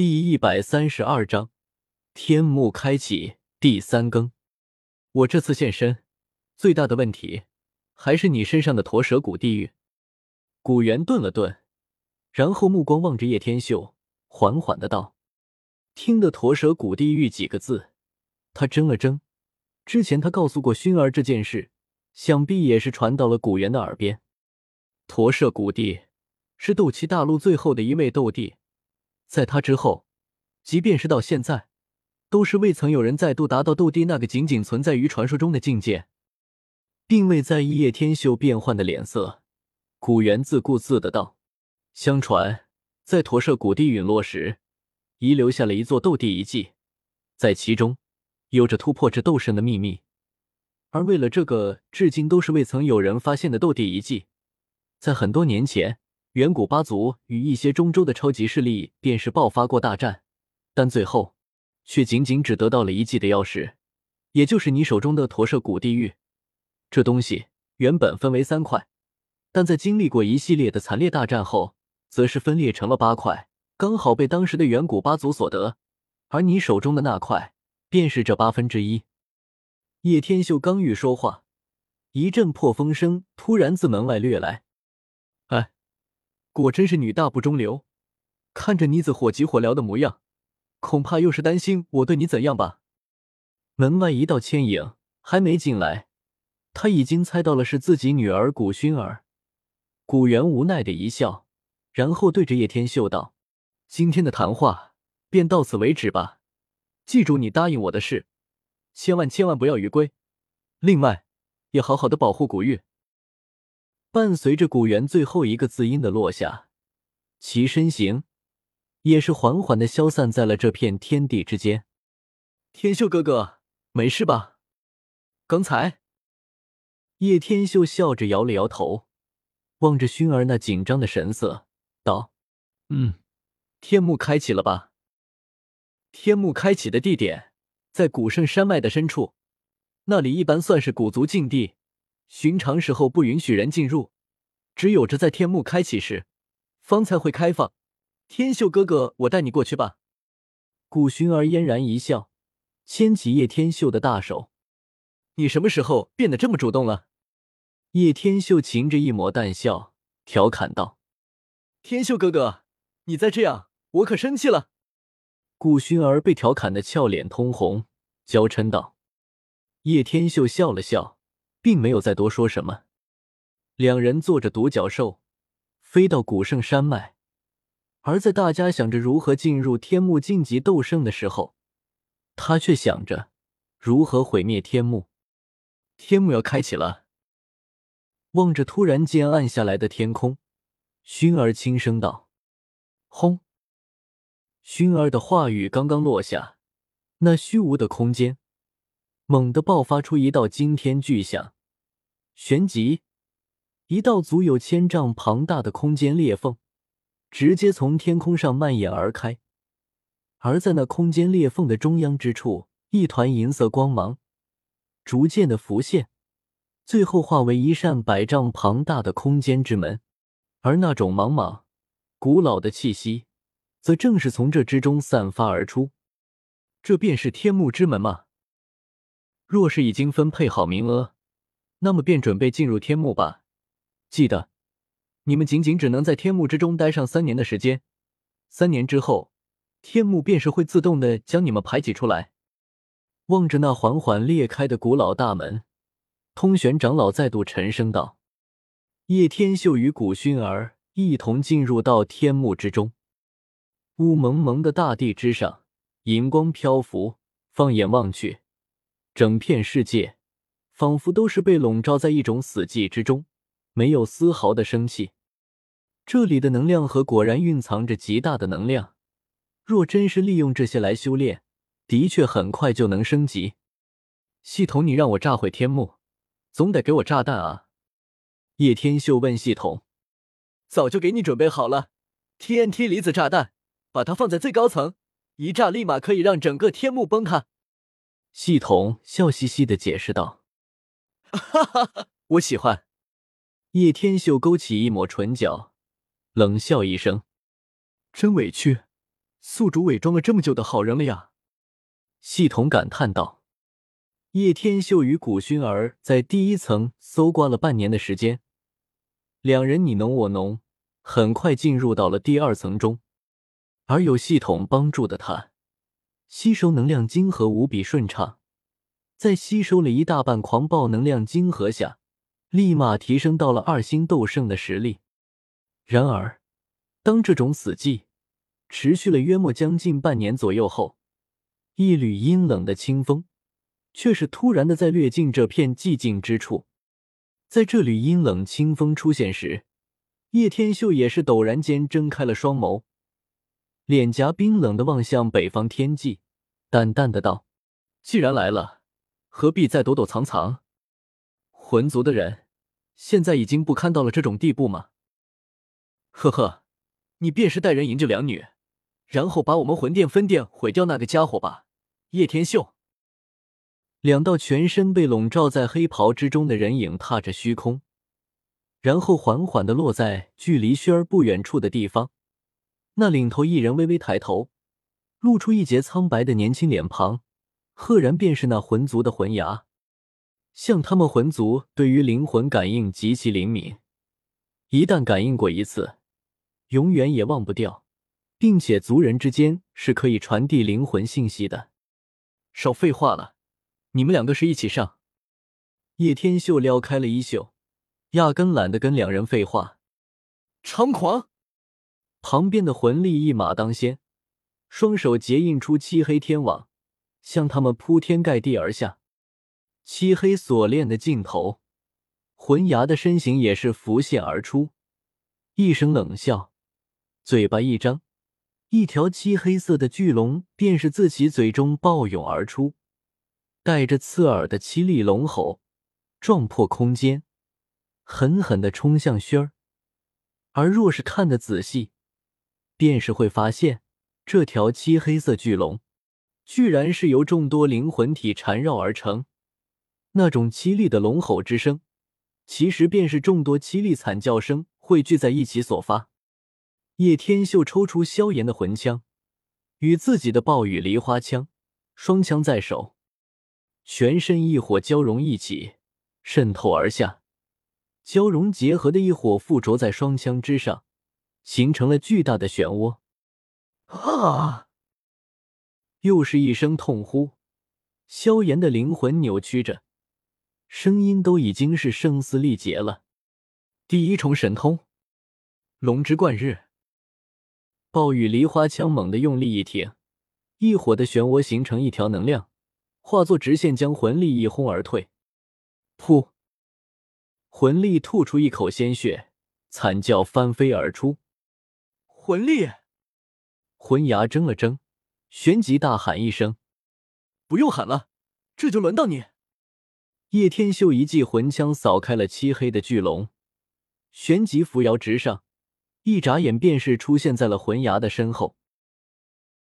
第一百三十二章天幕开启第三更。我这次现身，最大的问题还是你身上的驼蛇谷地狱。古元顿了顿，然后目光望着叶天秀，缓缓的道：“听得‘驼蛇谷地狱’几个字，他怔了怔。之前他告诉过熏儿这件事，想必也是传到了古元的耳边。驼蛇谷地是斗气大陆最后的一位斗帝。”在他之后，即便是到现在，都是未曾有人再度达到斗帝那个仅仅存在于传说中的境界，并未在意叶天秀变幻的脸色。古元自顾自的道：“相传，在驼舍古地陨落时，遗留下了一座斗帝遗迹，在其中有着突破至斗圣的秘密。而为了这个至今都是未曾有人发现的斗帝遗迹，在很多年前。”远古八族与一些中州的超级势力便是爆发过大战，但最后却仅仅只得到了一记的钥匙，也就是你手中的驼舍古地狱。这东西原本分为三块，但在经历过一系列的惨烈大战后，则是分裂成了八块，刚好被当时的远古八族所得。而你手中的那块，便是这八分之一。叶天秀刚欲说话，一阵破风声突然自门外掠来。哎果真是女大不中留，看着妮子火急火燎的模样，恐怕又是担心我对你怎样吧？门外一道倩影还没进来，他已经猜到了是自己女儿古薰儿。古元无奈的一笑，然后对着叶天秀道：“今天的谈话便到此为止吧，记住你答应我的事，千万千万不要违规。另外，也好好的保护古玉。”伴随着古元最后一个字音的落下，其身形也是缓缓的消散在了这片天地之间。天秀哥哥，没事吧？刚才，叶天秀笑着摇了摇头，望着熏儿那紧张的神色，道：“嗯，天幕开启了吧？天幕开启的地点在古圣山脉的深处，那里一般算是古族禁地。”寻常时候不允许人进入，只有着在天幕开启时，方才会开放。天秀哥哥，我带你过去吧。古寻儿嫣然一笑，牵起叶天秀的大手。你什么时候变得这么主动了？叶天秀噙着一抹淡笑，调侃道：“天秀哥哥，你再这样，我可生气了。”古寻儿被调侃的俏脸通红，娇嗔道：“叶天秀笑了笑。”并没有再多说什么，两人坐着独角兽飞到古圣山脉，而在大家想着如何进入天幕晋级斗圣的时候，他却想着如何毁灭天幕。天幕要开启了，望着突然间暗下来的天空，薰儿轻声道：“轰！”薰儿的话语刚刚落下，那虚无的空间。猛地爆发出一道惊天巨响，旋即，一道足有千丈庞大的空间裂缝直接从天空上蔓延而开，而在那空间裂缝的中央之处，一团银色光芒逐渐的浮现，最后化为一扇百丈庞大的空间之门，而那种莽莽古老的气息，则正是从这之中散发而出。这便是天幕之门吗？若是已经分配好名额，那么便准备进入天幕吧。记得，你们仅仅只能在天幕之中待上三年的时间。三年之后，天幕便是会自动的将你们排挤出来。望着那缓缓裂开的古老大门，通玄长老再度沉声道：“叶天秀与古薰儿一同进入到天幕之中。雾蒙蒙的大地之上，银光漂浮，放眼望去。”整片世界仿佛都是被笼罩在一种死寂之中，没有丝毫的生气。这里的能量核果然蕴藏着极大的能量，若真是利用这些来修炼，的确很快就能升级。系统，你让我炸毁天幕，总得给我炸弹啊！叶天秀问系统：“早就给你准备好了，TNT 离子炸弹，把它放在最高层，一炸立马可以让整个天幕崩塌。”系统笑嘻嘻的解释道：“哈哈哈，我喜欢。”叶天秀勾起一抹唇角，冷笑一声：“真委屈，宿主伪装了这么久的好人了呀！系统感叹道。叶天秀与古薰儿在第一层搜刮了半年的时间，两人你侬我侬，很快进入到了第二层中。而有系统帮助的他，吸收能量晶核无比顺畅，在吸收了一大半狂暴能量晶核下，立马提升到了二星斗圣的实力。然而，当这种死寂持续了约莫将近半年左右后，一缕阴冷的清风却是突然的在掠进这片寂静之处。在这缕阴冷清风出现时，叶天秀也是陡然间睁开了双眸。脸颊冰冷的望向北方天际，淡淡的道：“既然来了，何必再躲躲藏藏？魂族的人现在已经不堪到了这种地步吗？”呵呵，你便是带人迎着两女，然后把我们魂殿分殿毁掉那个家伙吧，叶天秀。两道全身被笼罩在黑袍之中的人影踏着虚空，然后缓缓的落在距离轩儿不远处的地方。那领头一人微微抬头，露出一截苍白的年轻脸庞，赫然便是那魂族的魂牙。像他们魂族对于灵魂感应极其灵敏，一旦感应过一次，永远也忘不掉，并且族人之间是可以传递灵魂信息的。少废话了，你们两个是一起上。叶天秀撩开了衣袖，压根懒得跟两人废话，猖狂。旁边的魂力一马当先，双手结印出漆黑天网，向他们铺天盖地而下。漆黑锁链的尽头，魂牙的身形也是浮现而出，一声冷笑，嘴巴一张，一条漆黑色的巨龙便是自其嘴中暴涌而出，带着刺耳的凄厉龙吼，撞破空间，狠狠的冲向轩儿。而若是看得仔细，便是会发现，这条漆黑色巨龙，居然是由众多灵魂体缠绕而成。那种凄厉的龙吼之声，其实便是众多凄厉惨叫声汇聚在一起所发。叶天秀抽出萧炎的魂枪，与自己的暴雨梨花枪，双枪在手，全身异火交融一起，渗透而下，交融结合的异火附着在双枪之上。形成了巨大的漩涡，啊！又是一声痛呼，萧炎的灵魂扭曲着，声音都已经是声嘶力竭了。第一重神通，龙之贯日。暴雨梨花枪猛地用力一挺，一火的漩涡形成一条能量，化作直线将魂力一轰而退。噗！魂力吐出一口鲜血，惨叫翻飞而出。魂力，魂牙怔了怔，旋即大喊一声：“不用喊了，这就轮到你！”叶天秀一记魂枪扫开了漆黑的巨龙，旋即扶摇直上，一眨眼便是出现在了魂牙的身后。